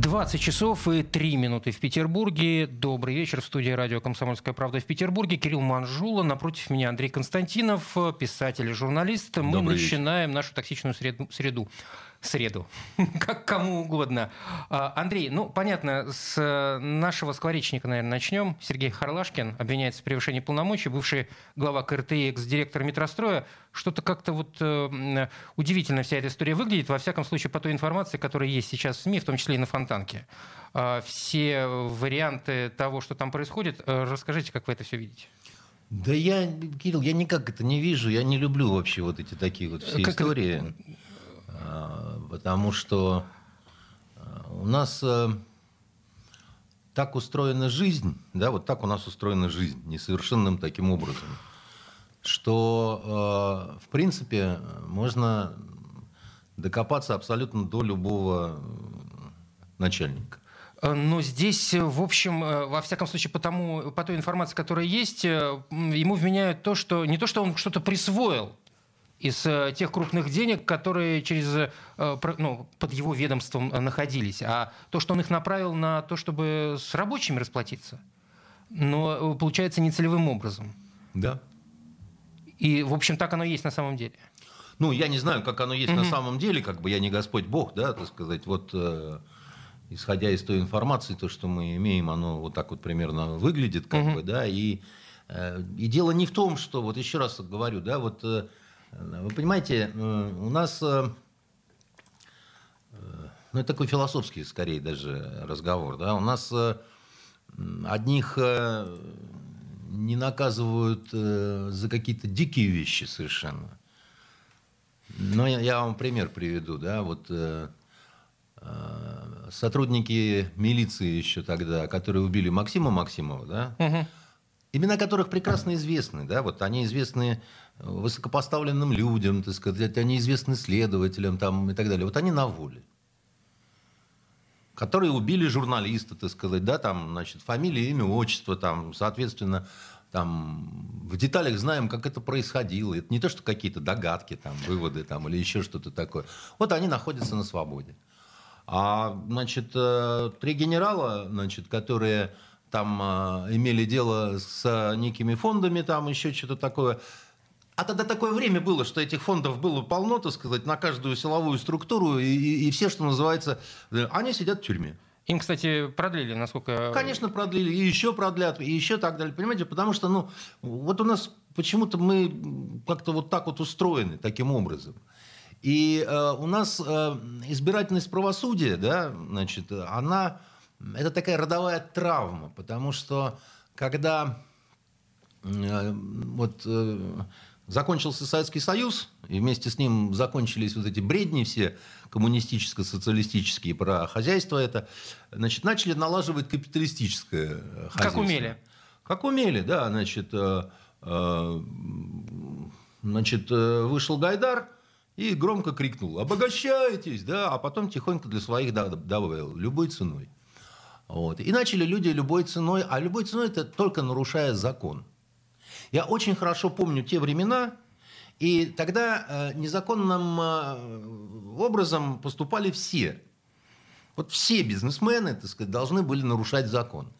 20 часов и 3 минуты в Петербурге. Добрый вечер. В студии радио «Комсомольская правда» в Петербурге. Кирилл Манжула. Напротив меня Андрей Константинов, писатель и журналист. Мы Добрый начинаем нашу токсичную среду. Среду как кому угодно. А, Андрей, ну, понятно, с нашего скворечника, наверное, начнем. Сергей Харлашкин обвиняется в превышении полномочий, бывший глава КРТИ, экс-директор метростроя. Что-то как-то вот э, удивительно вся эта история выглядит, во всяком случае, по той информации, которая есть сейчас в СМИ, в том числе и на Фонтанке. А, все варианты того, что там происходит, э, расскажите, как вы это все видите. Да я, Кирилл, я никак это не вижу. Я не люблю вообще вот эти такие вот все Как- истории. А, Потому что а, у нас э, так устроена жизнь, да, вот так у нас устроена жизнь, несовершенным таким образом, что, э, в принципе, можно докопаться абсолютно до любого начальника. Э, Но здесь, в общем, во всяком случае, по, тому, по той информации, которая есть, ему вменяют то, что не то, что он что-то присвоил из э, тех крупных денег, которые через, э, ну, под его ведомством э, находились, а то, что он их направил на то, чтобы с рабочими расплатиться. Но получается нецелевым образом. Да. И, в общем, так оно и есть на самом деле. Ну, я не знаю, как оно есть на Мгм. самом деле, как бы я не Господь Бог, да, так сказать, вот э, исходя из той информации, то, что мы имеем, оно вот так вот примерно выглядит, как Мгм. бы, да, и, э, и дело не в том, что, вот еще раз говорю, да, вот, э, вы понимаете, э, у нас, э, э, ну, это такой философский, скорее, даже разговор, да, у нас одних не наказывают за какие-то дикие вещи совершенно, ну, я, вам пример приведу, да, вот сотрудники милиции еще тогда, которые убили Максима Максимова, да, Мгм. имена которых прекрасно известны, да, вот они известны высокопоставленным людям, так сказать, они известны следователям там и так далее. Вот они на воле. Которые убили журналиста, так сказать, да, там, значит, фамилия, имя, отчество, там, соответственно, там, в деталях знаем, как это происходило. Это не то, что какие-то догадки, там, выводы, там, или еще что-то такое. Вот они находятся на свободе. А, значит, э, три генерала, значит, которые там э, имели дело с э, некими фондами, там еще что-то такое. А тогда такое время было, что этих фондов было полно, так сказать, на каждую силовую структуру, и, и- и все, что называется, э, они сидят в тюрьме. Им, кстати, продлили, насколько... Конечно, продлили, и еще продлят, и еще так далее. Понимаете, потому что, ну, вот у нас почему-то мы как-то вот так вот устроены, таким образом. И э, у нас э, избирательность правосудия, да, значит, она, это такая родовая травма, потому что когда э, вот э, закончился Советский Союз, и вместе с ним закончились вот эти бредни все коммунистическо-социалистические про хозяйство это, значит, начали налаживать капиталистическое хозяйство. Как умели. Как умели, да, значит, э, э, значит, э, вышел Гайдар и громко крикнул «Обогащайтесь!», да, а потом тихонько для своих добавил «любой ценой». Вот. И начали люди любой ценой, а любой ценой это только нарушая закон. Я очень хорошо помню те времена, и тогда э, незаконным э, образом поступали все. Вот все бизнесмены, так сказать, должны были нарушать закон.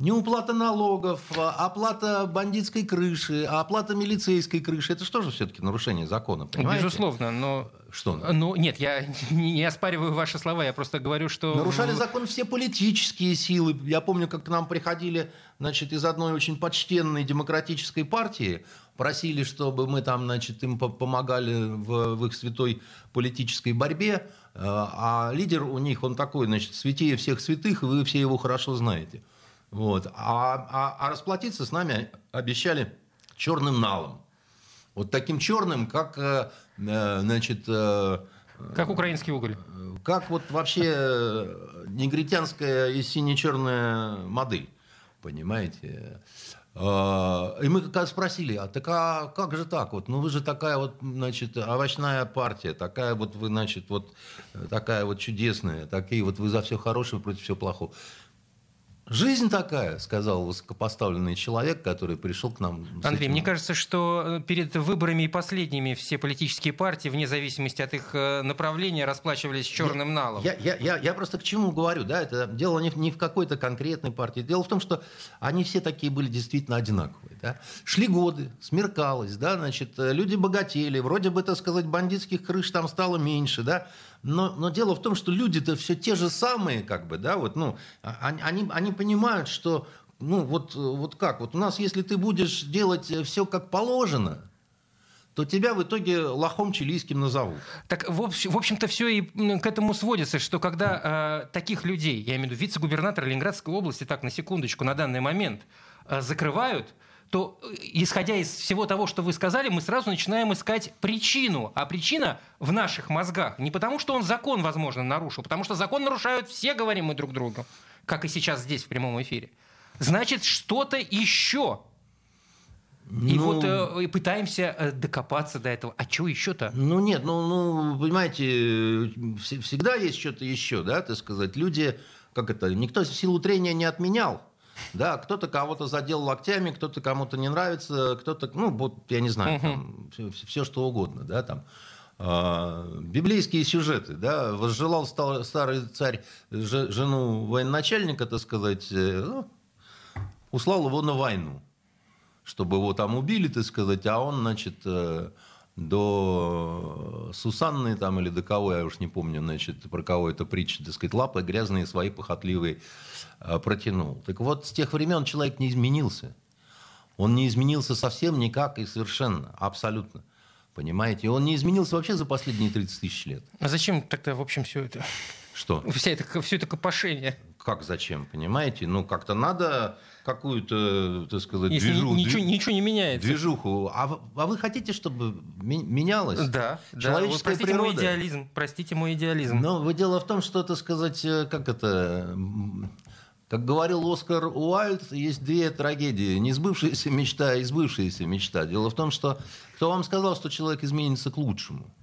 Неуплата налогов, а, оплата бандитской крыши, а оплата милицейской крыши. Это что же все-таки нарушение закона, понимаете? Безусловно, но... Что? Ну, нет, я не оспариваю ваши слова, я просто говорю, что... Нарушали закон все политические силы. Я помню, как к нам приходили значит, из одной очень почтенной демократической партии, просили, чтобы мы там, значит, им по- помогали в, в их святой политической борьбе. Э, А лидер у них, он такой, значит, святее всех святых, и вы все его хорошо знаете. Вот. А, а- а расплатиться с нами обещали черным налом. Вот таким черным, как, э, э, значит, э, Как украинский уголь. как вот вообще негритянская и сине-черная модель, понимаете? А, и мы как спросили, а так а как же так вот? Ну вы же такая вот, значит, овощная партия, такая вот вы, значит, вот такая вот чудесная, такие вот вы за все хорошее против всего плохого. Жизнь такая, сказал высокопоставленный человек, который пришел к нам. Андрей, мне кажется, что э, перед выборами и последними все политические партии, вне зависимости от их э, направления, расплачивались черным налом. Я, я, я, я просто к чему говорю, да, это дело не в, не в какой-то конкретной партии. Дело в том, что они все такие были действительно одинаковые. Да? Шли годы, смеркалось, да, значит, э, люди богатели, вроде бы, так сказать, бандитских крыш там стало меньше, да, но, но дело в том, что люди-то все те же самые, как бы, да, вот, ну, а, они, они понимают, что, ну, вот, вот как, вот у нас, если ты будешь делать все как положено, то тебя в итоге лохом чилийским назовут. Так, в, общем-то, все и к этому сводится, что когда э, таких людей, я имею в виду вице-губернатора Ленинградской области, так, на секундочку, на данный момент, э, закрывают, то, э, исходя из всего того, что вы сказали, мы сразу начинаем искать причину. А причина в наших мозгах не потому, что он закон, возможно, нарушил, потому что закон нарушают все, говорим мы друг другу, как и сейчас здесь в прямом эфире. Значит, что-то еще. Ну, и вот э, пытаемся э, докопаться до этого. А что еще-то? Ну нет, ну, ну понимаете, всегда есть что-то еще, да, так сказать. Люди, как это, никто силу трения не отменял. Да, кто-то кого-то задел локтями, кто-то кому-то не нравится, кто-то, ну, вот, я не знаю, там, все, все что угодно, да, там. А, библейские сюжеты, да, возжелал старый царь жену военачальника, так сказать, э, ну, услал его на войну, чтобы его там убили, так сказать, а он, значит, э, до Сусанны там или до кого, я уж не помню, значит, про кого это притча, так сказать, лапы грязные свои похотливые э, протянул. Так вот, с тех времен человек не изменился. Он не изменился совсем никак и совершенно, абсолютно. Понимаете? Он не изменился вообще за последние 30 тысяч лет. А зачем тогда, в общем, все это? Что? Вся это, все это копошение. Как зачем, понимаете? Ну, как-то надо какую-то, так сказать, Если движуху. Ничего, ничего не меняется. Движуху. А, а вы хотите, чтобы менялось? Да. Человеческая да. Вы простите природа. мой идеализм. Простите мой идеализм. Но вы дело в том, что, так сказать, э, как это... Как говорил Оскар Уайльд, есть две трагедии. Не сбывшаяся мечта, а избывшаяся мечта. Дело в том, что кто вам сказал, что человек изменится к лучшему?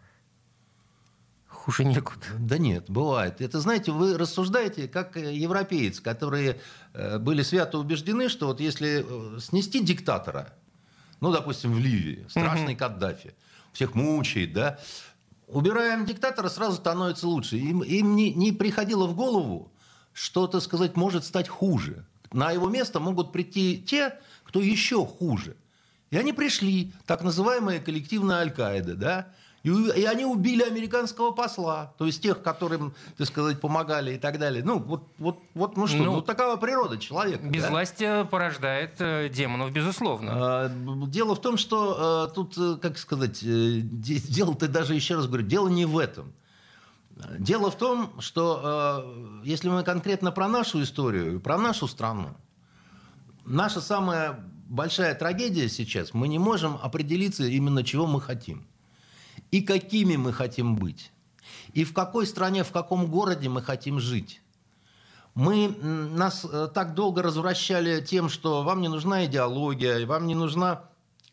Хуже некуда. Да нет, бывает. Это, знаете, вы рассуждаете как европеец, которые э, были свято убеждены, что вот если э, снести диктатора, ну, допустим, в Ливии, страшный Каддафи, всех мучает, да, убираем диктатора, сразу становится лучше. Им, им не, не приходило в голову, что, так сказать, может стать хуже. На его место могут прийти те, кто еще хуже. И они пришли, так называемая коллективная Аль-Каида, да, и, и они убили американского посла, то есть тех, которым, так сказать, помогали и так далее. Ну, вот, вот, вот ну что, ну, ну такова природа человека. Безвластие да? порождает э, демонов, безусловно. А, дело в том, что а, тут, э, как сказать, э, дело-то даже, еще раз говорю, дело не в этом. Дело в том, что э, если мы конкретно про нашу историю, про нашу страну, наша самая большая трагедия сейчас, мы не можем определиться именно чего мы хотим и какими мы хотим быть, и в какой стране, в каком городе мы хотим жить. Мы, нас э, так долго развращали тем, что вам не нужна идеология, вам не нужна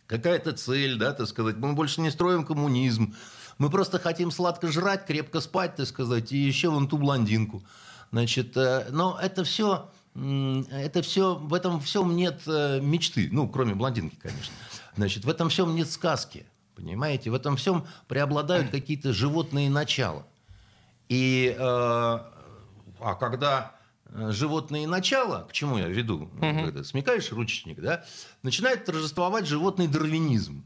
какая-то цель, да, так сказать. Мы больше не строим коммунизм. Мы просто хотим сладко жрать, крепко спать, так сказать, и еще вон ту блондинку. Значит, э, но это все, это все, в этом всем нет э, мечты. Ну, кроме блондинки, конечно. Значит, в этом всем нет сказки. Понимаете, в этом всем преобладают какие-то животные начала. И, э, а когда э, животные начала, к чему я веду, угу. когда смекаешь ручечник, да, начинает торжествовать животный дарвинизм.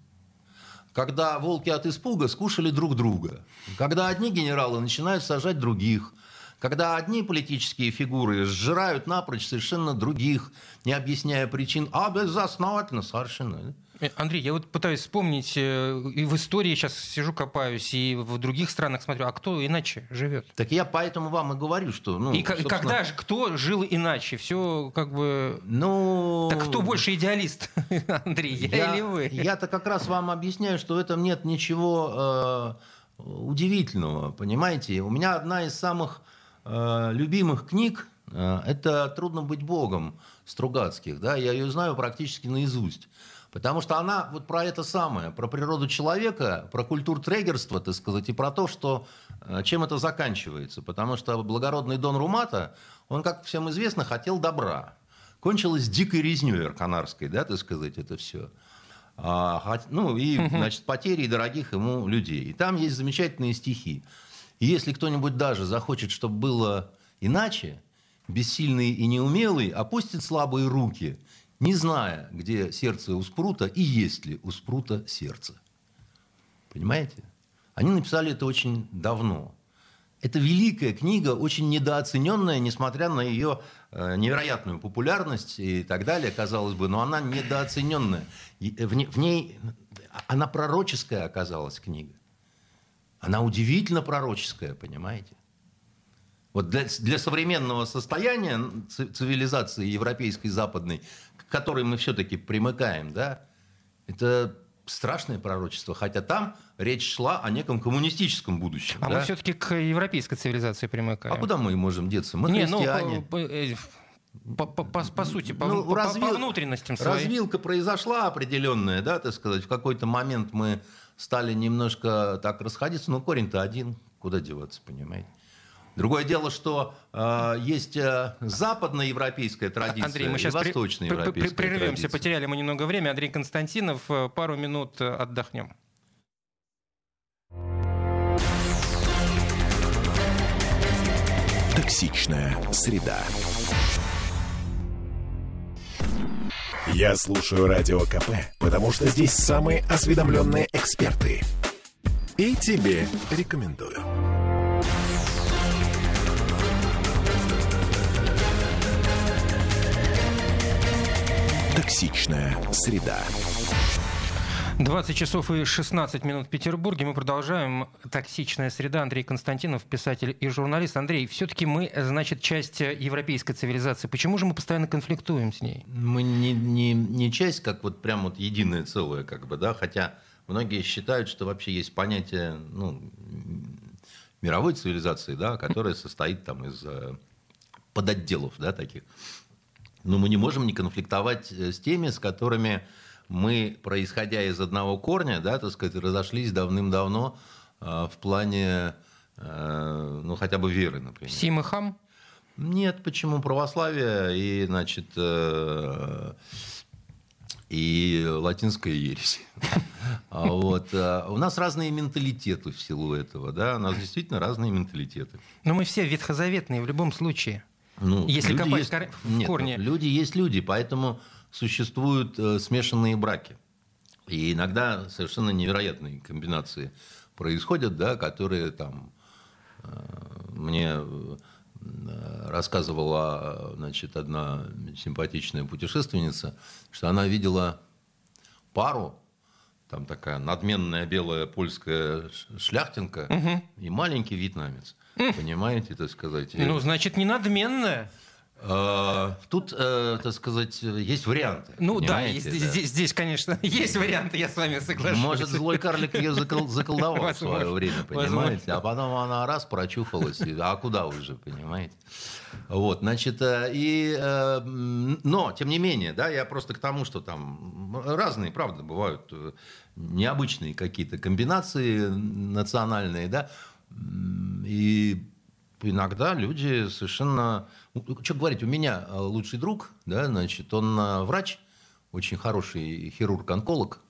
Когда волки от испуга скушали друг друга. Когда одни генералы начинают сажать других. Когда одни политические фигуры сжирают напрочь совершенно других, не объясняя причин, а безосновательно совершенно. Э, Андрей, я вот пытаюсь вспомнить, э, и в истории сейчас сижу, копаюсь, и в других странах смотрю, а кто иначе живет? Так я поэтому вам и говорю, что... Ну, и собственно... когда же, кто жил иначе? Все как бы... Ну... Так кто больше идеалист, Андрей, я, я или вы? Я-то как раз вам объясняю, что в этом нет ничего э, удивительного, понимаете? У меня одна из самых э, любимых книг э, это «Трудно быть Богом» Стругацких. Да? Я ее знаю практически наизусть. Потому что она вот про это самое, про природу человека, про культуртрегерство, так сказать, и про то, что, э, чем это заканчивается. Потому что благородный Дон Румата, он, как всем известно, хотел добра. Кончилось дикой резней арканарской, да, так сказать, это все. А, ну, и, значит, потери дорогих ему людей. И там есть замечательные стихи. И если кто-нибудь даже захочет, чтобы было иначе, бессильный и неумелый опустит слабые руки – не зная, где сердце у Спрута и есть ли у Спрута сердце. Понимаете? Они написали это очень давно. Это великая книга, очень недооцененная, несмотря на ее э, невероятную популярность и так далее, казалось бы, но она недооцененная. Э, в ней она пророческая оказалась книга. Она удивительно пророческая, понимаете? Вот для, для современного состояния цивилизации европейской, западной, которой мы все-таки примыкаем, да, это страшное пророчество, хотя там речь шла о неком коммунистическом будущем. А да? мы все-таки к европейской цивилизации примыкаем. А куда мы можем деться? Мы Не, ну, христиане. Ну, по, по, по, по сути, по, ну, по, развил... по внутренностям своей. Развилка произошла определенная, да, так сказать. В какой-то момент мы стали немножко так расходиться, но корень-то один. Куда деваться, понимаете? Другое дело, что э, есть э, западноевропейская традиция Андрей, мы сейчас и восточноевропейская при, при, прервемся, традиция. потеряли мы немного времени. Андрей Константинов, э, пару минут э, отдохнем. Токсичная среда. Я слушаю радио КП, потому что здесь самые осведомленные эксперты. И тебе рекомендую. Токсичная среда. 20 часов и 16 минут в Петербурге. Мы продолжаем. Токсичная среда. Андрей Константинов, писатель и журналист. Андрей, все-таки мы, значит, часть европейской цивилизации. Почему же мы постоянно конфликтуем с ней? Мы не, не, не часть, как вот прям вот единое целое, как бы, да, хотя многие считают, что вообще есть понятие, ну, мировой цивилизации, да, которая состоит там из э, подотделов, да, таких. Но мы не можем не конфликтовать э, с теми, с которыми мы, происходя из одного корня, да, так сказать, разошлись давным-давно э, в плане, э, ну, хотя бы веры, например. Сим и хам? Нет, почему православие и, значит, э, и латинская ересь. А вот. У нас разные менталитеты в силу этого, да, у нас действительно разные менталитеты. Но мы все ветхозаветные в любом случае. Ну, Если копать есть... в Нет, корне. Люди есть люди, поэтому существуют э, смешанные браки. И иногда совершенно невероятные комбинации происходят, да, которые там э, мне э, рассказывала значит, одна симпатичная путешественница, что она видела пару, там такая надменная белая польская шляхтинка угу. и маленький вьетнамец. Понимаете, так сказать? Ну, значит, не надменная. А, тут, э, так сказать, есть варианты. Ну да, да. Здесь, здесь, конечно, есть варианты, я с вами соглашусь. Может, злой карлик ее закол, заколдовал в свое время, понимаете? А потом она раз прочухалась, а куда уже, понимаете? Вот, значит, э, и, э, но, тем не менее, да, я просто к тому, что там разные, правда, бывают необычные какие-то комбинации национальные, да, и иногда люди совершенно... Ну, что говорить, у меня э, лучший друг, да, значит, он э, врач, очень хороший хирург-онколог.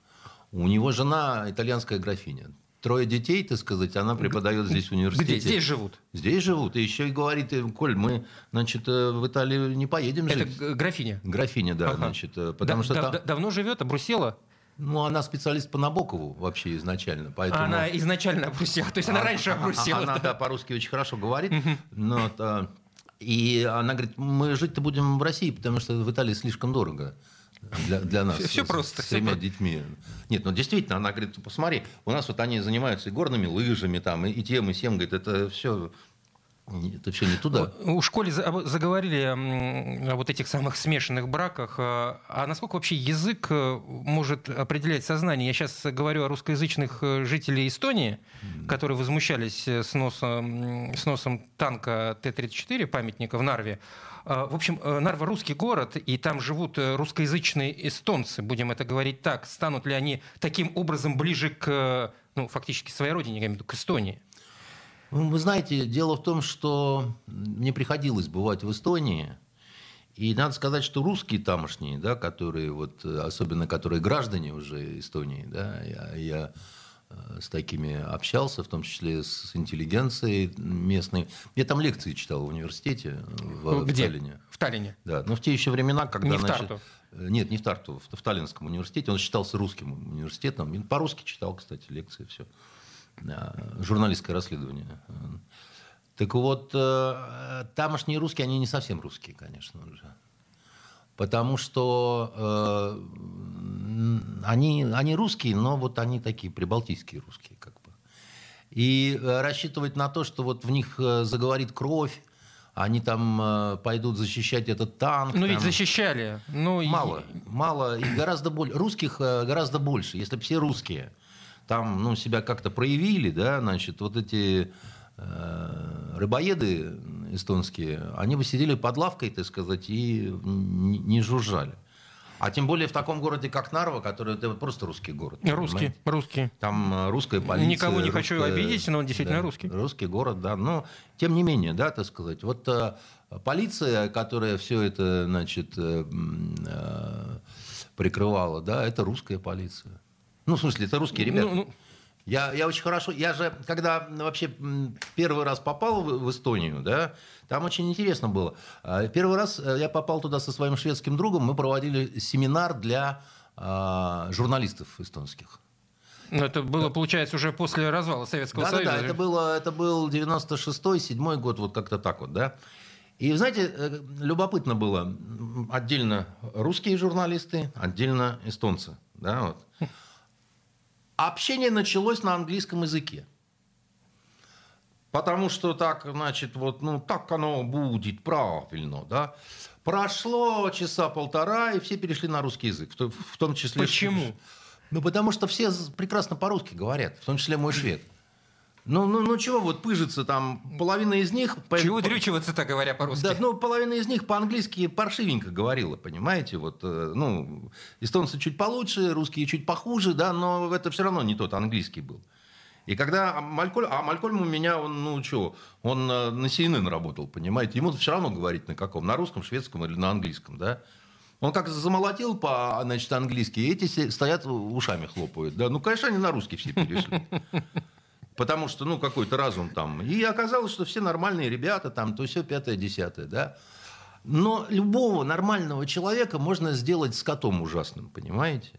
У него жена итальянская графиня. Трое детей, так сказать, она преподает здесь в университете. Где? Здесь живут? Здесь живут. И еще и говорит, Коль, мы, значит, э, в Италию не поедем Это жить. графиня? Графиня, да, ага. значит. Потому да, что да, там... Давно живет, обрусела? Ну, она специалист по Набокову вообще изначально. Поэтому... Она изначально обрусела, то есть она а, раньше обрусела. Она, да, по-русски очень хорошо говорит. Но, то, и она говорит, мы жить-то будем в России, потому что в Италии слишком дорого для, для нас. Все, просто. С тремя детьми. Нет, ну действительно, она говорит, посмотри, у нас вот они занимаются и горными лыжами, там, и, и тем, и всем, говорит, это все Это все не туда. У школе заговорили о вот этих самых смешанных браках. А, а насколько вообще язык э, может определять сознание? Я сейчас говорю о русскоязычных э, жителей Эстонии, которые возмущались э, сносом, сносом танка Т-34, памятника в Нарве. В общем, Нарва русский город, и там живут русскоязычные эстонцы, будем это говорить так. Станут ли они таким образом ближе к, ну, фактически своей родине, я имею в виду, к Эстонии? Ну, вы знаете, дело в том, что мне приходилось бывать в Эстонии, и надо сказать, что русские тамошние, да, которые вот, особенно которые граждане уже Эстонии, да, я, я э, с такими общался, в том числе с интеллигенцией местной. Я там лекции читал в университете в, Где? в Таллине. В Таллине. Да, но в те еще времена, когда... Не в значит, Тарту. Нет, не в Тарту, в, в Таллинском университете. Он считался русским университетом. По-русски читал, кстати, лекции, все журналистское расследование. Так вот, э, тамошние русские, они не совсем русские, конечно же. Потому что э, они, они русские, но вот они такие прибалтийские русские, как бы. И э, рассчитывать на то, что вот в них э, заговорит кровь, они там э, пойдут защищать этот танк. Ну там... ведь защищали. Ну, мало, и... мало. И гораздо больше. Русских э, гораздо больше. Если бы все русские там ну, себя как-то проявили, да, значит, вот эти э, рыбоеды эстонские, они бы сидели под лавкой, так сказать, и не, не жужжали. А тем более в таком городе, как Нарва, который это просто русский город. Русский, понимаете? русский. Там э, русская полиция. Никого не русская, хочу обидеть, но он действительно да, русский. Русский город, да. Но тем не менее, да, так сказать. Вот э, полиция, которая все это, значит, э, прикрывала, да, это русская полиция. Ну, в смысле, это русские ребята. Ну, ну... Я, я очень хорошо, я же, когда вообще первый раз попал в, в Эстонию, да, там очень интересно было. А, первый раз э, я попал туда со своим шведским другом, мы проводили семинар для а, журналистов эстонских. Ну, это было, получается, уже после развала Советского да, Союза. Да, да, это, было, это был 96-й, 7 год, вот как-то так вот, да. И, знаете, э, любопытно было, отдельно русские журналисты, отдельно эстонцы, да, вот. Общение началось на английском языке. Потому что так, значит, вот, ну, так оно будет правильно, да. Прошло часа полтора, и все перешли на русский язык, в том числе... Почему? Ну, потому что все прекрасно по-русски говорят, в том числе мой швед. Ну, ну, ну чего вот пыжиться там, половина из них... Чего дрючиваться-то, говоря по-русски? Да, ну, половина из них по-английски паршивенько говорила, понимаете? Вот, э, ну, эстонцы чуть получше, русские чуть похуже, да, но это все равно не тот английский был. И когда Малькольм, а Малькольм у меня, он, ну что, он э, на CNN работал, понимаете? Ему все равно говорить на каком, на русском, шведском или на английском, да? Он как замолотил по, значит, английски, и эти стоят ушами хлопают, да? Ну, конечно, они на русский все перешли. Потому что, ну, какой-то разум там. И оказалось, что все нормальные ребята там, то все пятое, десятое, да. Но любого нормального человека можно сделать скотом ужасным, понимаете?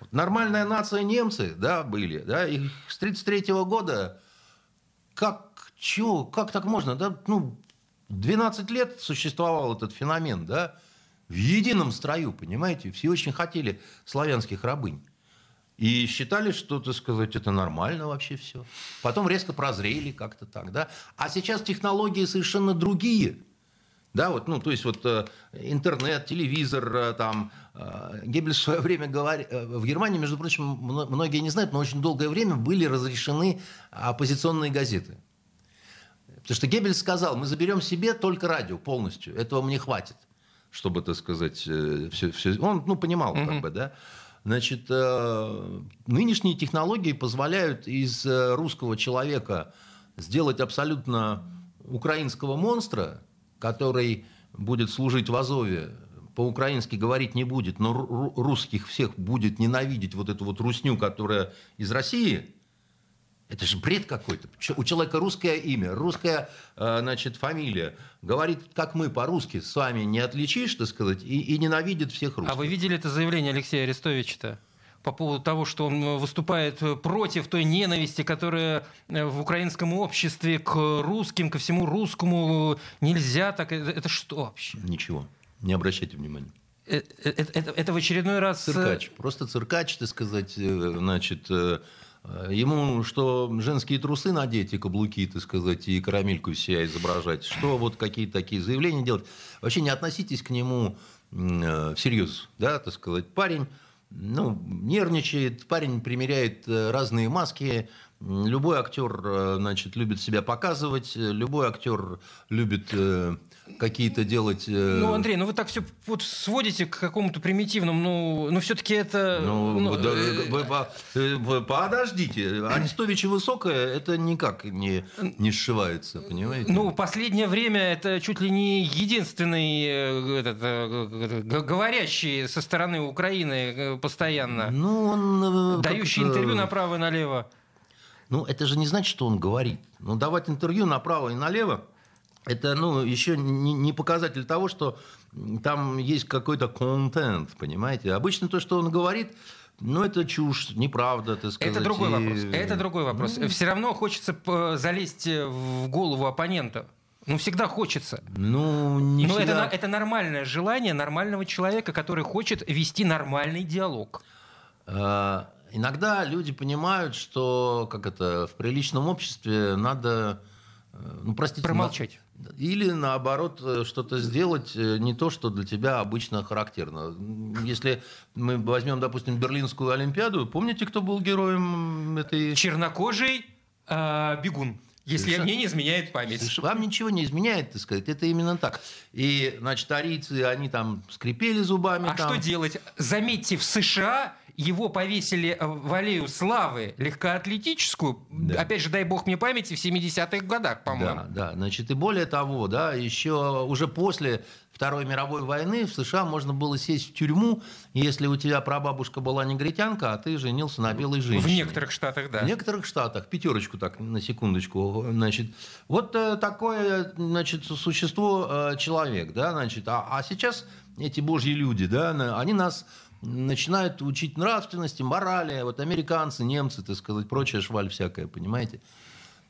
Вот нормальная нация немцы, да, были, да, и с 33 года как, чё, как так можно, да, ну, 12 лет существовал этот феномен, да, в едином строю, понимаете, все очень хотели славянских рабынь. И считали, что, так сказать, это нормально вообще все. Потом резко прозрели как-то так, да. А сейчас технологии совершенно другие. Да, вот, ну, то есть вот э, интернет, телевизор, э, там, э, Геббельс в свое время говорил, в Германии, между прочим, многие не знают, но очень долгое время были разрешены оппозиционные газеты. Потому что Геббельс сказал, мы заберем себе только радио полностью, этого мне хватит, чтобы, так сказать, все, все... он, ну, понимал, mm-hmm. как бы, да. Значит, э, нынешние технологии позволяют из э, русского человека сделать абсолютно украинского монстра, который будет служить в Азове, по-украински говорить не будет, но русских всех будет ненавидеть вот эту вот русню, которая из России – это же бред какой-то. У человека русское имя, русская, э, значит, фамилия. Говорит, как мы по-русски с вами не отличишь, так сказать, и, и ненавидит всех русских. А вы видели это заявление Алексея Арестовича-то? по поводу того, что он выступает против той ненависти, которая э, в украинском обществе к русским, ко всему русскому нельзя так. Это, что вообще? Ничего. Не обращайте внимания. Это, это, это в очередной раз... Циркач. Просто циркач, так сказать, значит, Э, ему что женские трусы надеть и каблуки, так сказать, и карамельку себя изображать, что вот какие-то такие заявления делать. Вообще не относитесь к нему э, всерьез, да, так сказать. Парень ну, нервничает, парень примеряет э, разные маски, Любой актер, значит, любит себя показывать, любой актер любит какие-то делать... Э... Ну, Андрей, ну вы так все вот сводите к какому-то примитивному, ну, ну все-таки это... Ну, ну да, э... Вы, э, вы, подождите, Арестовича высокая, это никак не, не сшивается, понимаете? Ну, последнее время это чуть ли не единственный э, этот, э, говорящий со стороны Украины постоянно. Ну, он... Дающий интервью направо и налево. Ну, это же не значит, что он говорит. Ну, давать интервью направо и налево это ну, еще не показатель того, что там есть какой-то контент, понимаете? Обычно то, что он говорит, ну, это чушь, неправда, так сказать. Это другой и... вопрос. Это другой вопрос. Ну... Все равно хочется залезть в голову оппонента. Ну, всегда хочется. Ну, не Но всегда. Это, это нормальное желание нормального человека, который хочет вести нормальный диалог. А, иногда люди понимают, что как это, в приличном обществе надо э, ну, простите, промолчать. Или наоборот э, что-то сделать э, не то, что для тебя обычно характерно. Если мы возьмем, допустим, Берлинскую Олимпиаду, помните, кто был героем этой... Чернокожий э, бегун. Если Совершенно... мне не изменяет память. Вам ничего не изменяет, так сказать. Это именно так. И, значит, арийцы, они там скрипели зубами. А там. что делать? Заметьте, в США его повесили в аллею славы легкоатлетическую, да. опять же, дай бог мне памяти, в 70-х годах, по-моему. Да, да, значит, и более того, да, еще уже после Второй мировой войны в США можно было сесть в тюрьму, если у тебя прабабушка была негритянка, а ты женился на белой женщине. В некоторых штатах, да. В некоторых штатах. Пятерочку так, на секундочку. Значит, вот э, такое значит, существо э, человек. Да, значит, а, а сейчас эти божьи люди, да, они нас начинают учить нравственности, морали. Вот американцы, немцы, так сказать, прочая шваль всякая, понимаете?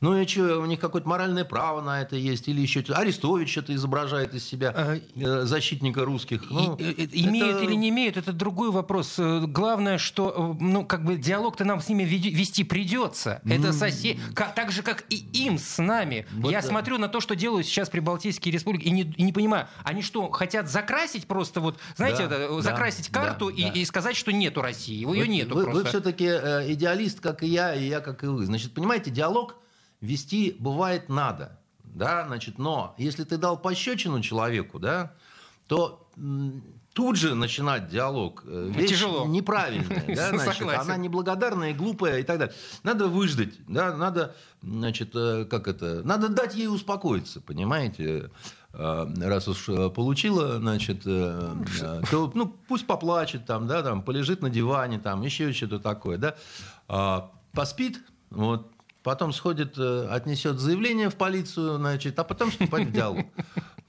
Ну и что, у них какое-то моральное право на это есть, или еще. Арестович что-то изображает из себя а, э, защитника русских. Ну, и, и, имеют это... или не имеют, это другой вопрос. Э, главное, что э, ну, как бы диалог-то нам с ними вести придется. Это сосед... так же, как и им с нами. Вот Я да. смотрю на то, что делают сейчас Прибалтийские республики, и не, и не понимаю, они что, хотят закрасить просто, вот, знаете, да, это, закрасить да, карту да, и, да. и сказать, что нету России, ее вот, нету вы, просто. Вы все-таки идеалист, как и я, и я, как и вы. Значит, понимаете, диалог вести бывает надо, да, значит, но если ты дал пощечину человеку, да, то тут же начинать диалог э, вещь Тяжело. неправильная, да, значит, она неблагодарная и глупая и так далее. Надо выждать, да, надо, значит, э, как это, надо дать ей успокоиться, понимаете, э, раз уж получила, значит, то, ну, пусть поплачет там, да, там, полежит на диване, там, еще что-то такое, да, а, поспит, вот, потом сходит, э, отнесет заявление в полицию, значит, а потом вступать в диалог.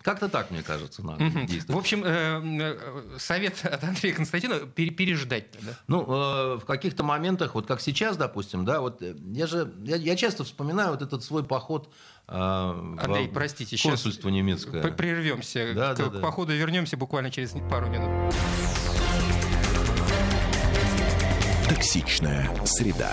Как-то так, мне кажется, надо действовать. В общем, э, э, совет от Андрея Константинова переждать. Да? Ну, в каких-то моментах, вот как сейчас, допустим, да, вот я же, я, я часто вспоминаю вот этот свой поход Андрей, в простите, консульство немецкое. Прервемся. Да, к, да, да. походу вернемся буквально через пару минут. Токсичная среда.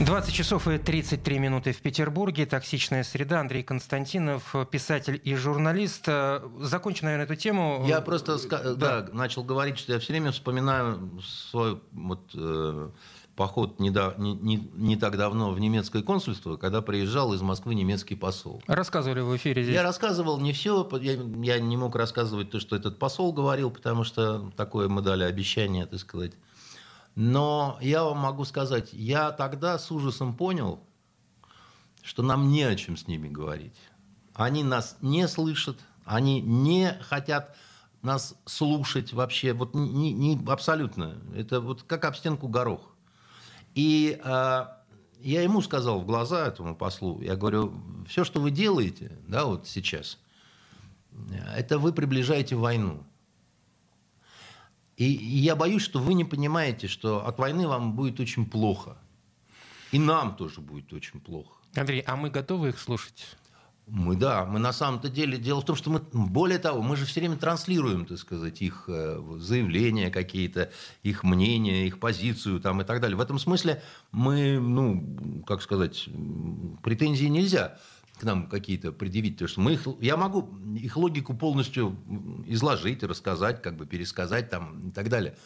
20 часов и 33 минуты в Петербурге. Токсичная среда. Андрей Константинов, писатель и журналист. Э, закончу, наверное, эту тему. Я просто да. Да, начал говорить, что я все время вспоминаю свой вот, э, поход не, да, не, не, не так давно в немецкое консульство, когда приезжал из Москвы немецкий посол. Рассказывали в эфире здесь? Я рассказывал не все. Я, я не мог рассказывать то, что этот посол говорил, потому что такое мы дали обещание, так сказать. Но я вам могу сказать, я тогда с ужасом понял, что нам не о чем с ними говорить. Они нас не слышат, они не хотят нас слушать вообще, вот не, не абсолютно. Это вот как об стенку горох. И э, я ему сказал в глаза этому послу, я говорю, все, что вы делаете, да, вот сейчас, это вы приближаете войну. И я боюсь, что вы не понимаете, что от войны вам будет очень плохо. И нам тоже будет очень плохо. Андрей, а мы готовы их слушать? Мы, да, мы на самом-то деле, дело в том, что мы, более того, мы же все время транслируем, так сказать, их э, заявления какие-то, их мнения, их позицию там и так далее. В этом смысле мы, ну, как сказать, претензий нельзя к нам какие-то предъявить, потому что мы их, я могу их логику полностью изложить, рассказать, как бы пересказать там и так далее.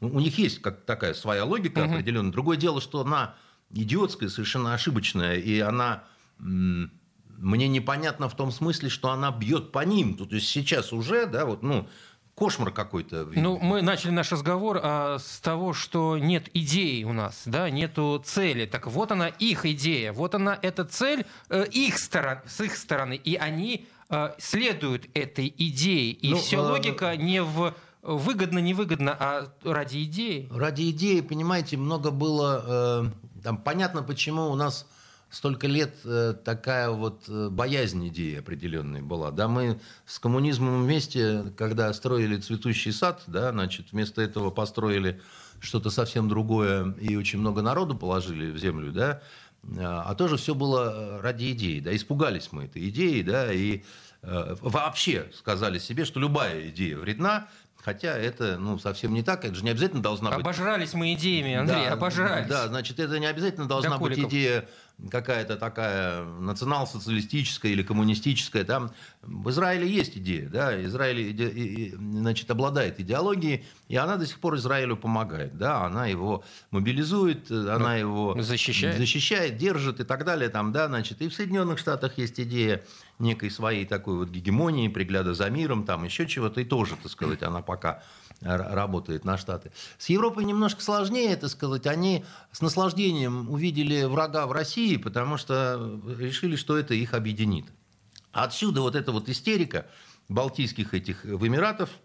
У них есть как такая своя логика угу. определенная. Другое дело, что она идиотская, совершенно ошибочная, и она мне непонятно в том смысле, что она бьет по ним. То есть сейчас уже, да, вот, ну, кошмар какой-то. Ну, мы начали наш разговор а, с того, что нет идеи у нас, да, нету цели. Так вот она их идея, вот она эта цель э, их сторон, с их стороны, и они э, следуют этой идее. И ну, все э, логика не в выгодно, невыгодно, а ради идеи. Ради идеи, понимаете, много было. Э, там понятно, почему у нас столько лет э, такая вот э, боязнь идеи определенной была. Да, мы с коммунизмом вместе, когда строили цветущий сад, да, значит, вместо этого построили что-то совсем другое и очень много народу положили в землю, да, а тоже все было ради идеи, да, испугались мы этой идеи, да, и э, вообще сказали себе, что любая идея вредна, Хотя это ну, совсем не так, это же не обязательно должна быть... Обожрались мы идеями, Андрей, да, обожрались. Да, значит, это не обязательно должна быть идея какая-то такая национал-социалистическая или коммунистическая. Там в Израиле есть идея, да, Израиль иде, значит, обладает идеологией, и она до сих пор Израилю помогает, да, она его мобилизует, она ну, его защищает. защищает, держит и так далее, там, да, значит, и в Соединенных Штатах есть идея некой своей такой вот гегемонии, пригляда за миром, там еще чего-то, и тоже, так сказать, она пока работает на Штаты. С Европой немножко сложнее, это сказать. Они с наслаждением увидели врага в России, потому что решили, что это их объединит. Отсюда вот эта вот истерика балтийских этих в Эмиратов –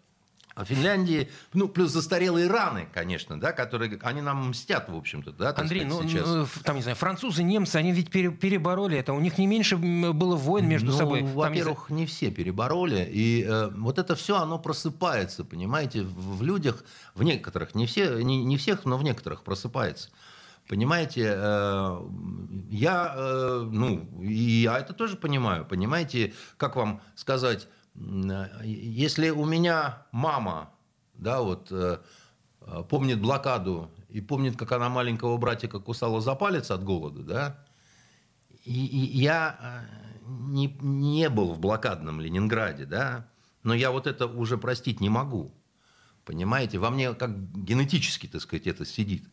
Финляндии, ну, плюс застарелые раны, конечно, да, которые, они нам мстят, в общем-то, да, Андрей, сказать, ну, сейчас. ну, там, не знаю, французы, немцы, они ведь перебороли это, у них не меньше было войн между ну, собой. Во-первых, не... не все перебороли, и э, вот это все, оно просыпается, понимаете, в, в людях, в некоторых, не, все, не, не всех, но в некоторых просыпается. Понимаете, э, я, э, ну, и я это тоже понимаю, понимаете, как вам сказать, если у меня мама, да, вот, э, помнит блокаду и помнит, как она маленького братика кусала за палец от голода, да, и, и я э, не, не был в блокадном Ленинграде, да, но я вот это уже простить не могу. Понимаете, во мне как генетически, так сказать, это сидит.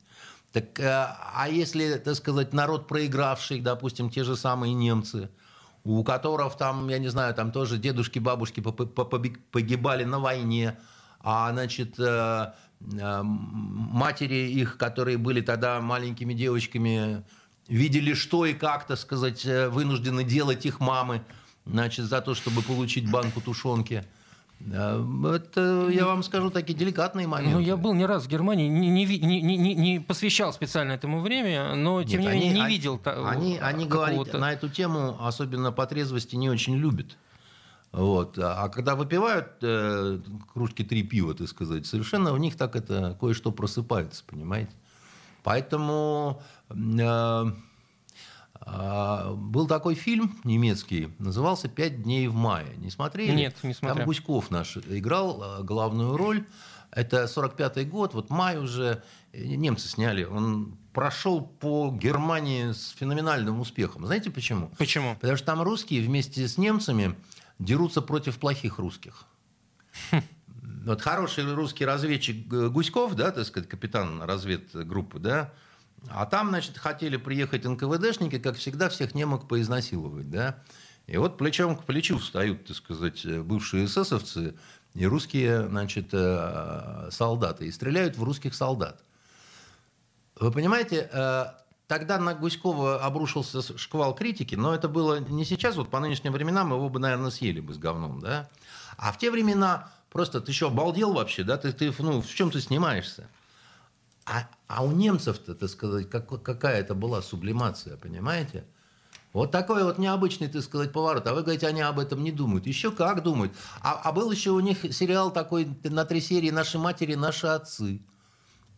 Так, э, а если, так сказать, народ проигравший, допустим, те же самые немцы – у которых там, я не знаю, там тоже дедушки, бабушки погибали на войне, а, значит, э, э, матери их, которые были тогда маленькими девочками, видели, что и как, так сказать, э, вынуждены делать их мамы, значит, за то, чтобы получить банку тушенки – это, я вам скажу, такие деликатные моменты. Ну, я был не раз в Германии, не, не, не, не, не посвящал специально этому время, но, тем Нет, не менее, не они, видел Они, они говорить на эту тему, особенно по трезвости, не очень любят. Вот. А когда выпивают э, кружки три пива, так сказать, совершенно в них так это кое-что просыпается, понимаете? Поэтому... Э, а, был такой фильм немецкий, назывался «Пять дней в мае». Не смотрели? Нет, не смотрел. Там Гуськов наш играл а, главную роль. Это 45-й год, вот май уже, немцы сняли. Он прошел по Германии с феноменальным успехом. Знаете почему? Почему? Потому что там русские вместе с немцами дерутся против плохих русских. Хм. Вот хороший русский разведчик Гуськов, да, так сказать, капитан разведгруппы, да, а там, значит, хотели приехать НКВДшники, как всегда, всех немок поизнасиловать, да. И вот плечом к плечу встают, так сказать, бывшие эсэсовцы и русские, значит, э, солдаты, и стреляют в русских солдат. Вы понимаете, э, тогда на Гуськова обрушился шквал критики, но это было не сейчас, вот по нынешним временам его бы, наверное, съели бы с говном, да. А в те времена просто ты еще обалдел вообще, да, ты, ты ну, в чем ты снимаешься? А, а у немцев-то, так сказать, как, какая это была сублимация, понимаете? Вот такой вот необычный, так сказать, поворот. А вы говорите, они об этом не думают. Еще как думают. А, а был еще у них сериал такой на три серии «Наши матери, наши отцы».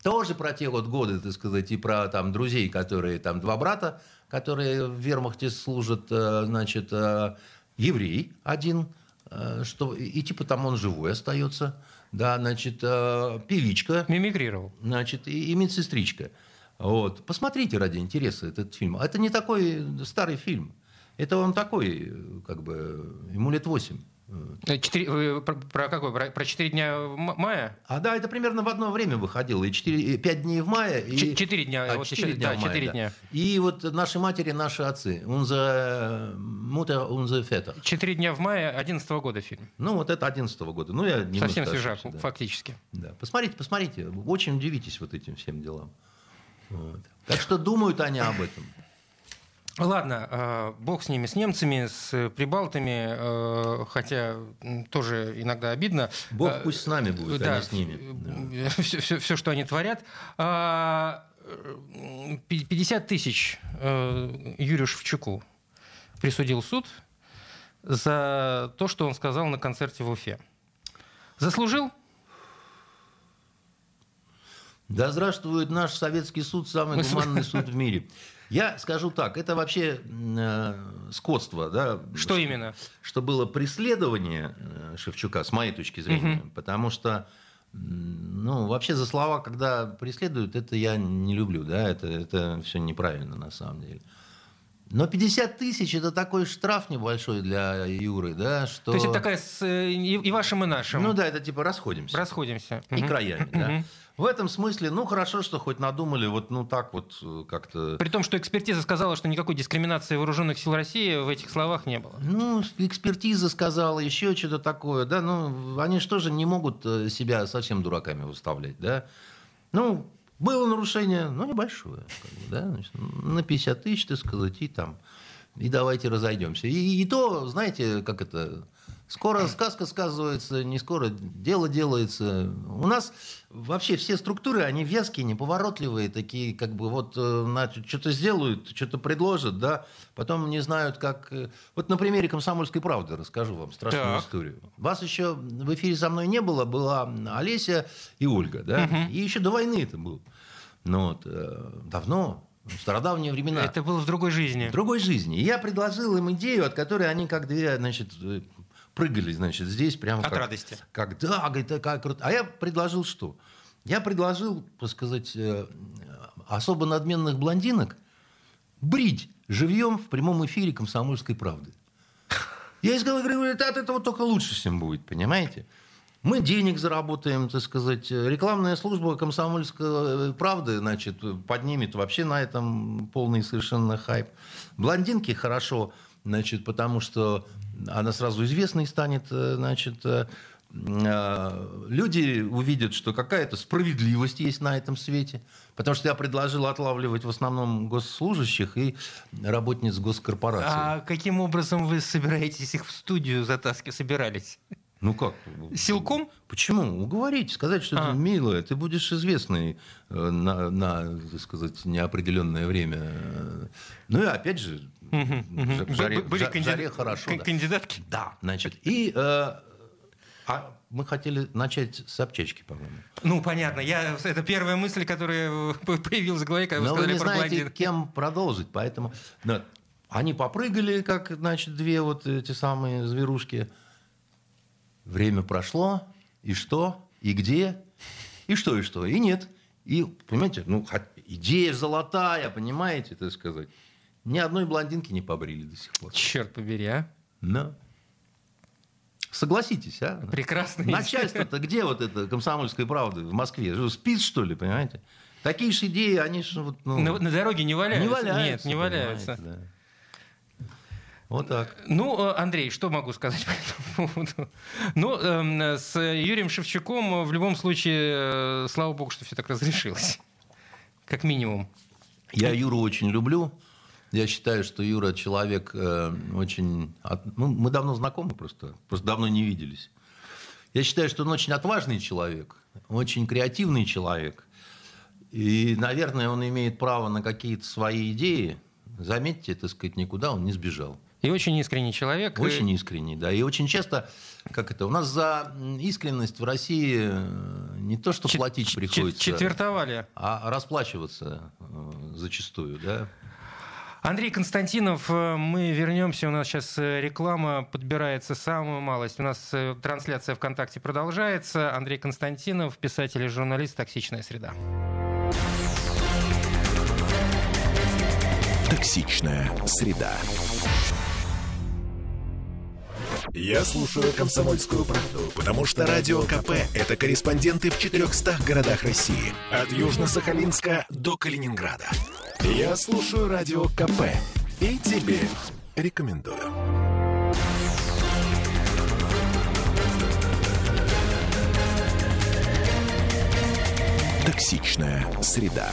Тоже про те вот годы, так сказать, и про там друзей, которые там два брата, которые в вермахте служат, э, значит, э, еврей один, э, что и типа там он живой остается, да, значит, певичка. Мимикрировал. Значит, и, и медсестричка. Вот. Посмотрите ради интереса этот фильм. Это не такой старый фильм. Это он такой, как бы, ему лет восемь. Э, четыре, про, про какой? Про, про 4 дня мая? А да, это примерно в одно время выходило. И 4, 5 дней в мае. И... 4 дня. А, вот 4 еще, дня да, в мае, 4 да. дня. И вот наши матери, наши отцы. Unser Mutter, unser Väter. 4 дня в мае 11 года фильм. Ну, вот это 11 года. Ну, я Совсем свежак, да. фактически. Да. Посмотрите, посмотрите. Очень удивитесь вот этим всем делам. Вот. Так что думают они об этом. Ладно, э, бог с ними, с немцами, с прибалтами, э, хотя тоже иногда обидно. Бог э, пусть с нами будет, да, а не с ними. Все, все, все, что они творят. 50 тысяч Юрию Шевчуку присудил суд за то, что он сказал на концерте в Уфе. Заслужил? Да здравствует наш советский суд, самый гуманный суд в мире. Я скажу так, это вообще э, скотство, да? Что, что именно? Что было преследование э, Шевчука, с моей точки зрения, угу. потому что ну, вообще за слова, когда преследуют, это я не люблю, да, это, это все неправильно на самом деле. Но 50 тысяч это такой штраф небольшой для Юры, да, что... То есть это такая с, э, и, и вашим, и нашим. Ну да, это типа расходимся. Расходимся. И угу. краями, да. В этом смысле, ну хорошо, что хоть надумали вот ну так вот э, как-то... При том, что экспертиза сказала, что никакой дискриминации вооруженных сил России в этих словах не было. Ну, экспертиза сказала, еще что-то такое, да, ну они что же не могут э, себя совсем дураками выставлять, да. Ну, было нарушение, но небольшое, как бы, да, значит, на 50 тысяч, так сказать, и там, и давайте разойдемся. И, и то, знаете, как это, скоро сказка сказывается, не скоро дело делается. У нас вообще все структуры, они вязкие, неповоротливые, такие, как бы вот э, что-то сделают, что-то предложат, да, потом не знают, как... Э, вот на примере «Комсомольской правды» расскажу вам страшную так. историю. Вас еще в эфире со мной не было, была Олеся и Ольга, да, угу. и еще до войны это было. Ну, вот, э, давно, в стародавние времена. Это было в другой жизни. В другой жизни. И я предложил им идею, от которой они как две, значит, прыгали, значит, здесь прямо. От как, радости. Как, да, говорит, такая круто. А я предложил что? Я предложил, так сказать, э, особо надменных блондинок брить живьем в прямом эфире «Комсомольской правды». Я ей сказал, говорю, от этого только лучше всем будет, понимаете? Мы денег заработаем, так сказать. Рекламная служба «Комсомольской правды» значит, поднимет вообще на этом полный совершенно хайп. Блондинки хорошо, значит, потому что она сразу известной станет, значит, а, люди увидят, что какая-то справедливость есть на этом свете. Потому что я предложил отлавливать в основном госслужащих и работниц госкорпораций. А каким образом вы собираетесь их в студию затаскивать? Собирались? Ну как? Силком? Почему? Уговорить, сказать, что а. ты милая, ты будешь известной э, на, на, так сказать, неопределенное время. Ну и опять же, в жаре, Были в жаре хорошо. Да. Кандидатки? Да, значит. И э, а мы хотели начать с аптечки, по-моему. Ну, понятно. Я, это первая мысль, которая появилась в голове, когда Но вы сказали вы не про знаете, блондин. кем продолжить, поэтому... Да, они попрыгали, как, значит, две вот эти самые зверушки. Время прошло, и что, и где, и что, и что, и нет. И, понимаете, ну, идея золотая, понимаете, так сказать. Ни одной блондинки не побрили до сих пор. Черт побери, а? Да. Согласитесь, а? Прекрасно. Начальство-то где вот это комсомольской правды в Москве? Спит, что ли, понимаете? Такие же идеи, они же... Вот, ну, на, на дороге не валяются? Не валяются. Нет, не валяются. Да. Вот так. Ну, э, Андрей, что могу сказать по этому поводу? Ну, эм, с Юрием Шевчуком в любом случае, э, слава богу, что все так разрешилось. Как минимум. Я Юру очень люблю. Я считаю, что Юра человек э, очень... Ну, мы давно знакомы просто, просто давно не виделись. Я считаю, что он очень отважный человек, очень креативный человек. И, наверное, он имеет право на какие-то свои идеи, заметьте, так сказать, никуда он не сбежал. И очень искренний человек. Очень и... искренний, да. И очень часто, как это, у нас за искренность в России э, не то, что платить приходится. Четвертовали. А расплачиваться э, зачастую, да. Андрей Константинов, э, мы вернемся. У нас сейчас реклама подбирается самую малость. У нас трансляция ВКонтакте продолжается. Андрей Константинов, писатель и журналист «Токсичная среда». Токсичная среда. Я слушаю «Комсомольскую правду», потому что «Радио КП» — это корреспонденты в 400 городах России. От Южно-Сахалинска до Калининграда. Я слушаю «Радио КП» и тебе рекомендую. Токсичная среда.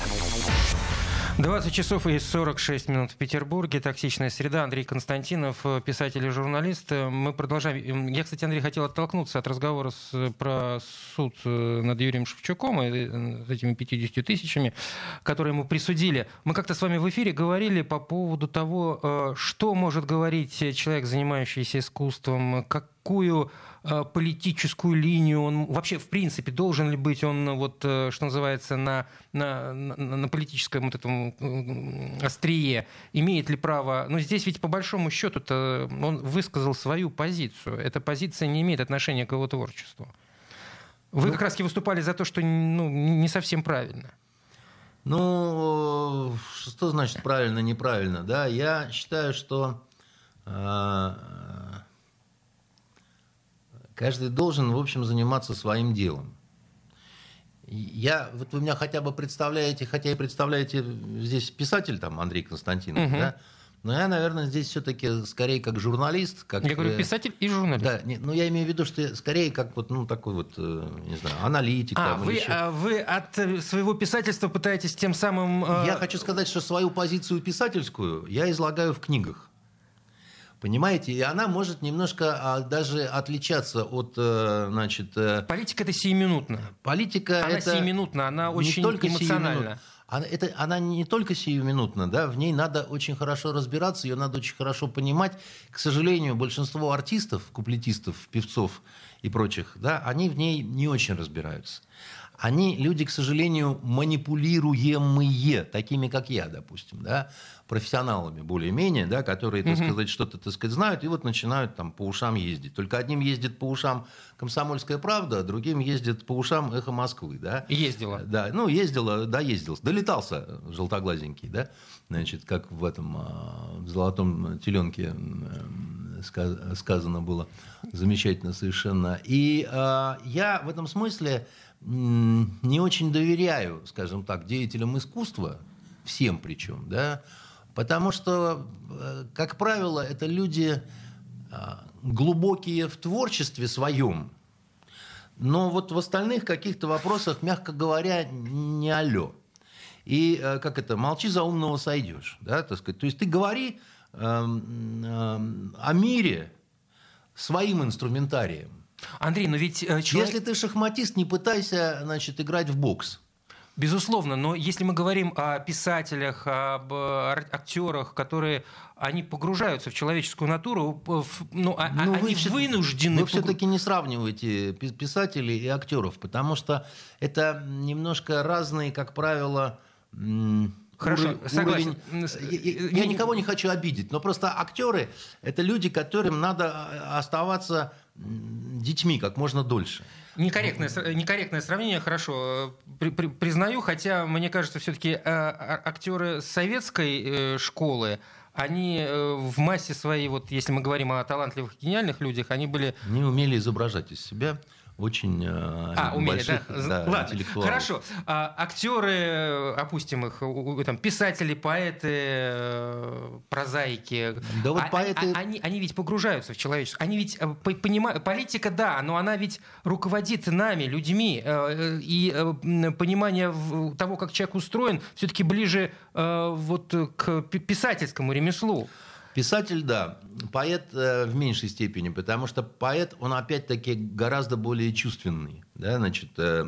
20 часов и 46 минут в Петербурге. Токсичная среда. Андрей Константинов, писатель и журналист. Мы продолжаем. Я, кстати, Андрей, хотел оттолкнуться от разговора с, про суд э, над Юрием Шевчуком и э, этими 50 тысячами, которые ему присудили. Мы как-то с вами в эфире говорили по поводу того, э, что может говорить человек, занимающийся искусством, какую Э, политическую линию, он вообще, в принципе, должен ли быть он, вот, э, что называется, на, на, на, на политическом вот этом острие, имеет ли право... Но здесь ведь, по большому счету, он высказал свою позицию. Эта позиция не имеет отношения к его творчеству. Вы ну, как раз выступали за то, что ну, не совсем правильно. Ну, что значит правильно, неправильно? Да, я считаю, что э, Каждый должен, в общем, заниматься своим делом. Я, вот вы меня хотя бы представляете, хотя и представляете здесь писатель, там, Андрей Константинов, угу. да, но я, наверное, здесь все-таки скорее как журналист. Как, я говорю, э, писатель и журналист. Да, не, ну я имею в виду, что скорее как вот, ну, такой вот, э, не знаю, аналитик. А, вы, а вы от э, своего писательства пытаетесь тем самым... Я хочу сказать, что свою позицию писательскую я излагаю в книгах. Понимаете, и она может немножко а, даже отличаться от, э, значит... Э, Политика это сиюминутно. Политика она это... сиюминутна, она очень только эмоциональна. Она, это, она не только сиюминутна, да, в ней надо очень хорошо разбираться, ее надо очень хорошо понимать. К сожалению, большинство артистов, куплетистов, певцов и прочих, да, они в ней не очень разбираются они люди, к сожалению, манипулируемые, такими, как я, допустим, да, профессионалами более-менее, да, которые, так сказать, что-то, так сказать, знают, и вот начинают там по ушам ездить. Только одним ездит по ушам «Комсомольская правда», а другим ездит по ушам «Эхо Москвы», да. Ездила. Да, ну, ездила, да, ездил. Долетался желтоглазенький, да, значит, как в этом а, в «Золотом теленке» сказано было замечательно совершенно. И э, я в этом смысле не очень доверяю, скажем так, деятелям искусства, всем причем, да, потому что, э, как правило, это люди а, глубокие в творчестве своем, но вот в остальных каких-то вопросах, мягко говоря, не алё. И э, как это, молчи за умного сойдешь, да, так сказать. То есть ты говори э, э, о мире своим инструментарием. Андрей, но ведь э, человек... Если ты шахматист, не пытайся значит, играть в бокс. Безусловно, но если мы говорим о писателях, об э, актерах, которые они погружаются в человеческую натуру, ну, а, ну они вы, вынуждены... Вы все-таки не сравниваете писателей и актеров, потому что это немножко разные, как правило, Хорошо, уровень, согласен. Уровень... Я, я никого не хочу обидеть, но просто актеры это люди, которым надо а, оставаться детьми как можно дольше. Некорректное, некорректное сравнение, хорошо, при, при, признаю, хотя мне кажется, все-таки э, а, актеры советской э, школы, они э, в массе своей, вот если мы говорим о талантливых, гениальных людях, они были... Не умели изображать из себя очень э, а, умели, больших да? да, Ладно, хорошо. А, актеры, опустим их, там, писатели, поэты, э, прозаики. Да вот а, поэты... А, они, они ведь погружаются в человечество. Они ведь э, понимают... Политика, да, но она ведь руководит нами, людьми. И понимание того, как человек устроен, все-таки ближе вот к писательскому ремеслу. Писатель, да. Поэт э, в меньшей степени, потому что поэт, он опять-таки гораздо более чувственный. Да, значит, э,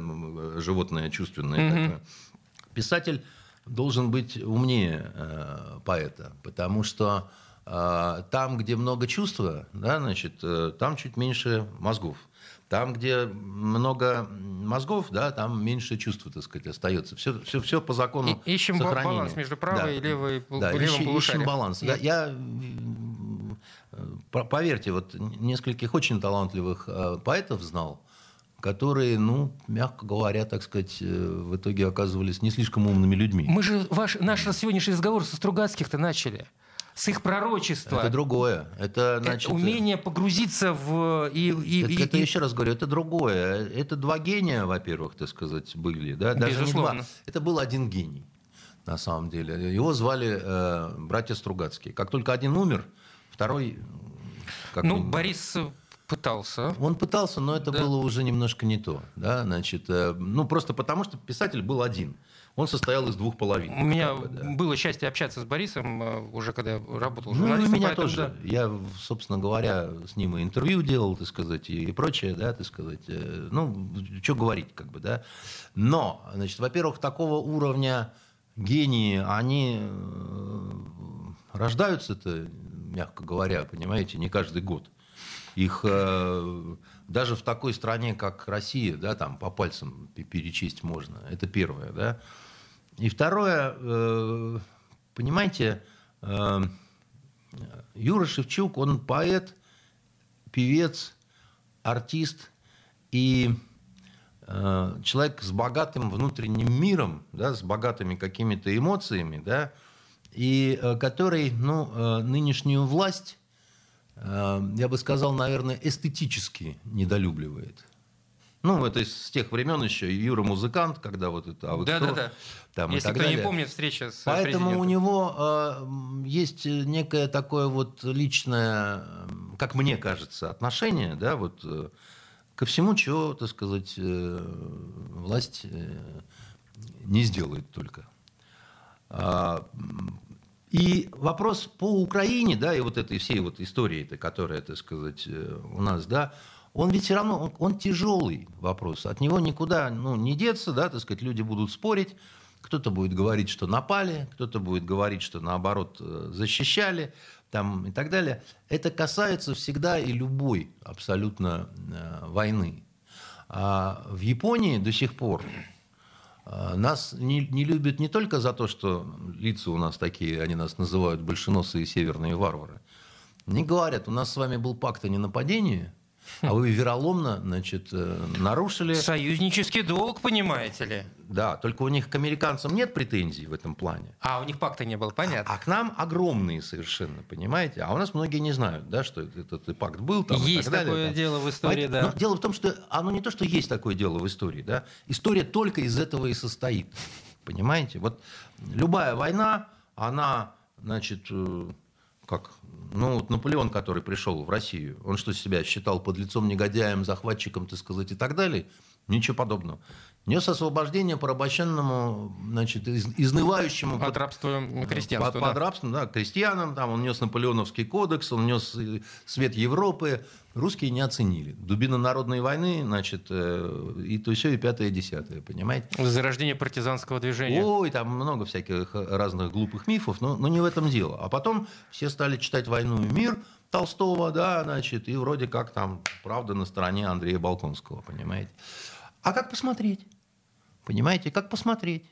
животное чувственное. Mm-hmm. Такое. Писатель должен быть умнее э, поэта, потому что э, там, где много чувства, да, значит, э, там чуть меньше мозгов. Там, где много мозгов, да, там меньше чувства, так сказать, остается. Все, все, все по закону И, ищем сохранения. баланс между правой да. и левой, да, левым ищем, полушарием. ищем баланс. Я, я, э, поверьте, вот нескольких очень талантливых э, поэтов знал, которые, ну, мягко говоря, так сказать, в итоге оказывались не слишком умными людьми. Мы же ваш, наш сегодняшний разговор со Стругацких-то начали. С их пророчества. Это другое. Это, Это значит, умение погрузиться в... И, и, Так и- это и- еще раз говорю, это другое. Это два гения, во-первых, так сказать, были. Да? Даже не Безусловно. два. Это был один гений, на самом деле. Его звали э, братья Стругацкие. Как только один умер, второй... как Ну, бы- Борис э, пытался. Он пытался, но это Да. было уже немножко не то. Да? Значит, э, ну, просто потому, что писатель был один. Он состоял из двух половин. У меня бы, да. было счастье общаться с Борисом, э, уже когда я работал Ну, и журналистом. меня поэтому, тоже. Я, собственно говоря, с ним и интервью делал, так сказать, и, и прочее, да, так сказать. Э, Ну, что говорить, как бы, да. Но, значит, во-первых, такого уровня гении, они э, рождаются-то, мягко говоря, понимаете, не каждый год. Их даже в такой стране, как Россия, да, там по пальцам пе- перечесть можно. Это первое, да. И второе, э, понимаете, э, Юра Шевчук, он поэт, певец, артист и э, человек с богатым внутренним миром, да, с богатыми какими-то эмоциями, да, и который ну, нынешнюю власть, я бы сказал, наверное, эстетически недолюбливает. Ну, это из тех времен еще Юра музыкант, когда вот это, а вы кто? Да-да-да. Там, и Если кто не далее. помнит встреча с Поэтому у него э, есть некое такое вот личное, м, как мне кажется, отношение, да, вот э, ко всему, чего, так сказать, э, власть э, не сделает только. А, И вопрос по Украине, да, и вот этой всей вот истории, -то, которая, так сказать, э, у нас, да, он ведь все равно, он, он тяжелый вопрос. От него никуда ну, не деться, да, так сказать, люди будут спорить. Кто-то будет говорить, что напали, кто-то будет говорить, что наоборот э, защищали там, и так далее. Это касается всегда и любой абсолютно э, войны. А в Японии до сих пор нас не, не любят не только за то, что лица у нас такие, они нас называют большеносые северные варвары. Они говорят, у нас с вами был пакт о ненападении, а вы вероломно значит, э, нарушили. Союзнический долг, понимаете ли? Да, только у них к американцам нет претензий в этом плане. А, у них пакта не было, понятно. А к нам огромные совершенно, понимаете? А у нас многие не знают, да, что этот пакт был. Там, и Есть так далее, такое там. дело в истории, Поэтому- да. но дело в том, что оно не то, что есть такое дело в истории, да. История только из этого и состоит, понимаете? Вот любая война, она, значит, э, как, ну вот Наполеон, который пришел в Россию, он что себя считал под лицом негодяем, захватчиком, так сказать, и так далее? Ничего подобного. Нес освобождение порабощенному, значит, из- изнывающему От под- рабства на крестьянство. под, под да. рабством, да, крестьянам, там, он нес Наполеоновский кодекс, он нес э, свет Европы. Русские не оценили. Дубина народной войны, значит, э, и то все, и пятое, и десятое, понимаете? Зарождение партизанского движения. Ой, там много всяких разных глупых мифов, но, но не в этом дело. А потом все стали читать «Войну и мир» Толстого, да, значит, и вроде как там правда на стороне Андрея Балконского, понимаете? А как посмотреть? Понимаете, как посмотреть?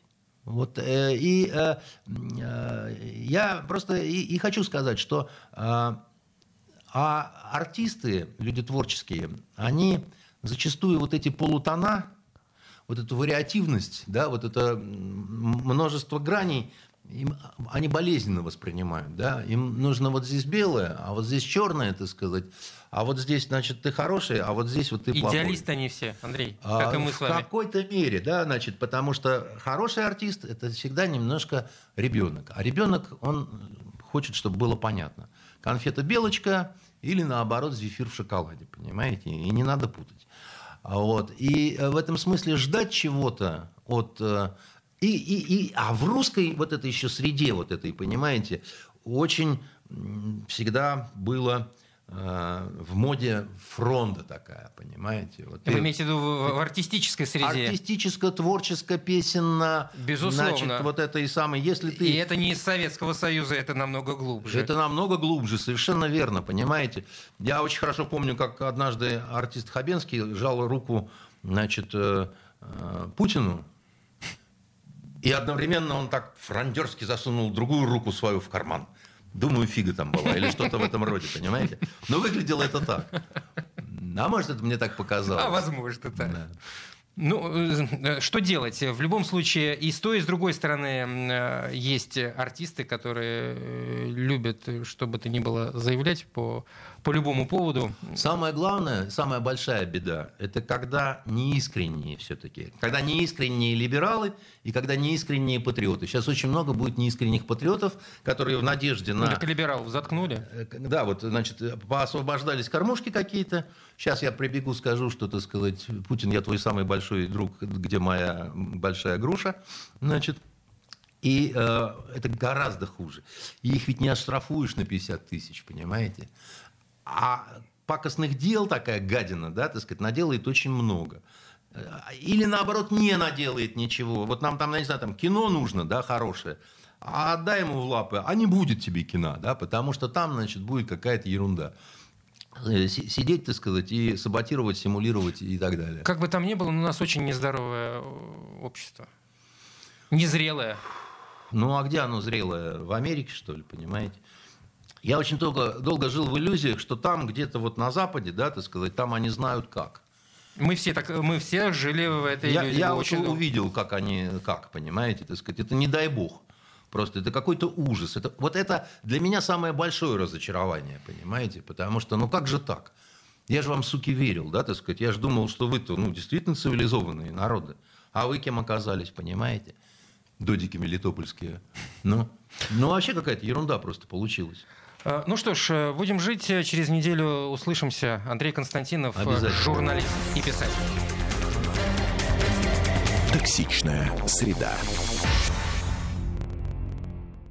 Вот, э, и э, э, я просто и, и хочу сказать, что э, а артисты, люди творческие, они зачастую вот эти полутона, вот эту вариативность, да, вот это множество граней, им- они болезненно воспринимают, да, им нужно вот здесь белое, а вот здесь черное, так сказать, а вот здесь, значит, ты хороший, а вот здесь вот ты плохой. Идеалисты они все, Андрей, А, как и мы с в вами. какой-то мере, да, значит, потому что хороший артист это всегда немножко ребенок. А ребенок, он хочет, чтобы было понятно. Конфета белочка или наоборот зефир в шоколаде, понимаете? И не надо путать. А Вот. И э, в этом смысле ждать чего-то от... И, и, и, а в русской вот этой еще среде, вот этой, понимаете, очень всегда было э, в моде фронта такая, понимаете? Вот Вы ты... имеете в виду в, в артистической среде? Артистическая, творческая, песенная. Безусловно. Значит, вот это и самое. Если ты... И это не из Советского Союза, это намного глубже. Это намного глубже, совершенно верно, понимаете? Я очень хорошо помню, как однажды артист Хабенский жал руку, значит, э, э, Путину, и одновременно он так франдерски засунул другую руку свою в карман. Думаю, фига там была или что-то в этом роде, понимаете? Но выглядело это так. А может, это мне так показалось. А возможно, так. Да. Ну, э, что делать? В любом случае, и с той, и с другой стороны э, есть артисты, которые э, любят, что бы то ни было, заявлять по, по любому поводу. Самое главное, самая большая беда, это когда неискренние все-таки. Когда неискренние либералы и когда неискренние патриоты. Сейчас очень много будет неискренних патриотов, которые в надежде на... Ну, так либералов заткнули. Да, вот, значит, поосвобождались кормушки какие-то, Сейчас я прибегу, скажу, что, так сказать, Путин, я твой самый большой друг, где моя большая груша, значит, и э, это гораздо хуже. И их ведь не оштрафуешь на 50 тысяч, понимаете? А пакостных дел такая гадина, да, так сказать, наделает очень много. Или наоборот не наделает ничего. Вот нам там, я не знаю, там кино нужно, да, хорошее. А отдай ему в лапы, а не будет тебе кино, да, потому что там, значит, будет какая-то ерунда. Э, сидеть, так сказать, и саботировать, симулировать и так далее. Как бы там ни было, у нас очень нездоровое э, общество. Незрелое. Ну, а где оно зрелое? В Америке, что ли, понимаете? Я очень долго, долго жил в иллюзиях, что там где-то вот на Западе, да, так сказать, там они знают как. Мы все, так, мы все жили в этой иллюзии. Я, я очень увидел, как они, как, понимаете, так сказать. Это не дай бог. Просто это какой-то ужас. Это, вот это для меня самое большое разочарование, понимаете? Потому что, ну как же так? Я же вам, суки, верил, да, так сказать. Я же думал, что вы-то, ну, действительно цивилизованные народы. А вы кем оказались, понимаете? Додики мелитопольские. Ну, ну вообще какая-то ерунда просто получилась. А, ну что ж, э, будем жить. Э, через неделю услышимся. Андрей Константинов, э, журналист и писатель. Токсичная среда.